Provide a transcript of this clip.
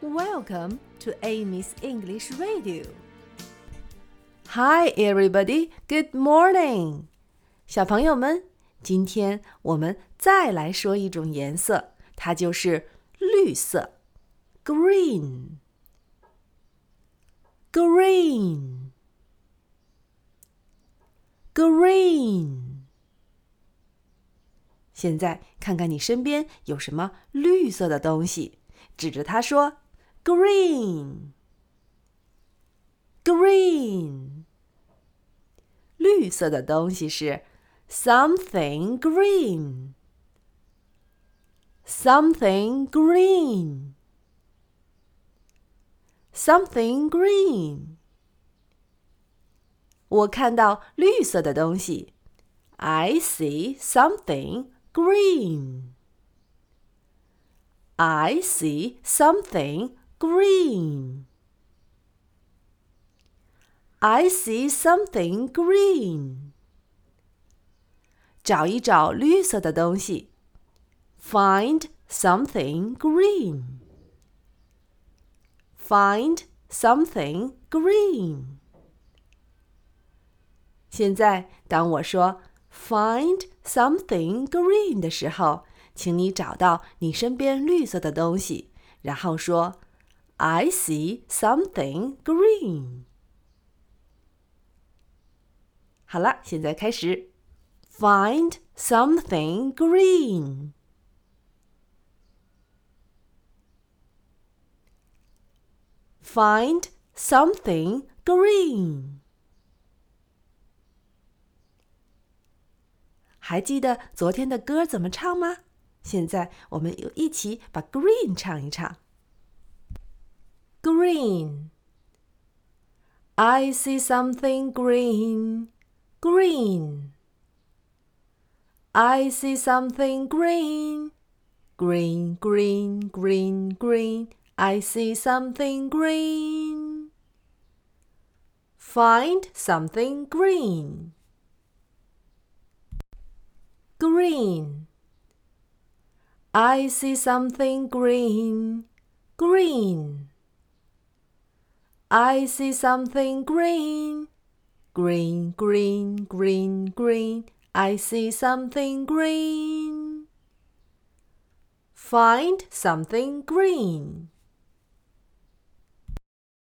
Welcome to Amy's English Radio. Hi, everybody. Good morning. 小朋友们，今天我们再来说一种颜色，它就是绿色，green。green green 现在看看你身边有什么绿色的东西，指着它说 “green green”。绿色的东西是 “something green something green”。something green。我看到绿色的东西。I see something green. I see something green. I see something green. 找一找绿色的东西。Find something green. Find something green. 现在，当我说 “find something green” 的时候，请你找到你身边绿色的东西，然后说 “I see something green”。好了，现在开始，“find something green”。Find something green。还记得昨天的歌怎么唱吗？现在我们又一起把 green 唱一唱。 Green。I see something green, green. I see something green, green, green, green, green. I see something green. Find something green. Green. I see something green. Green. I see something green. Green, green, green, green. I see something green. Find something green.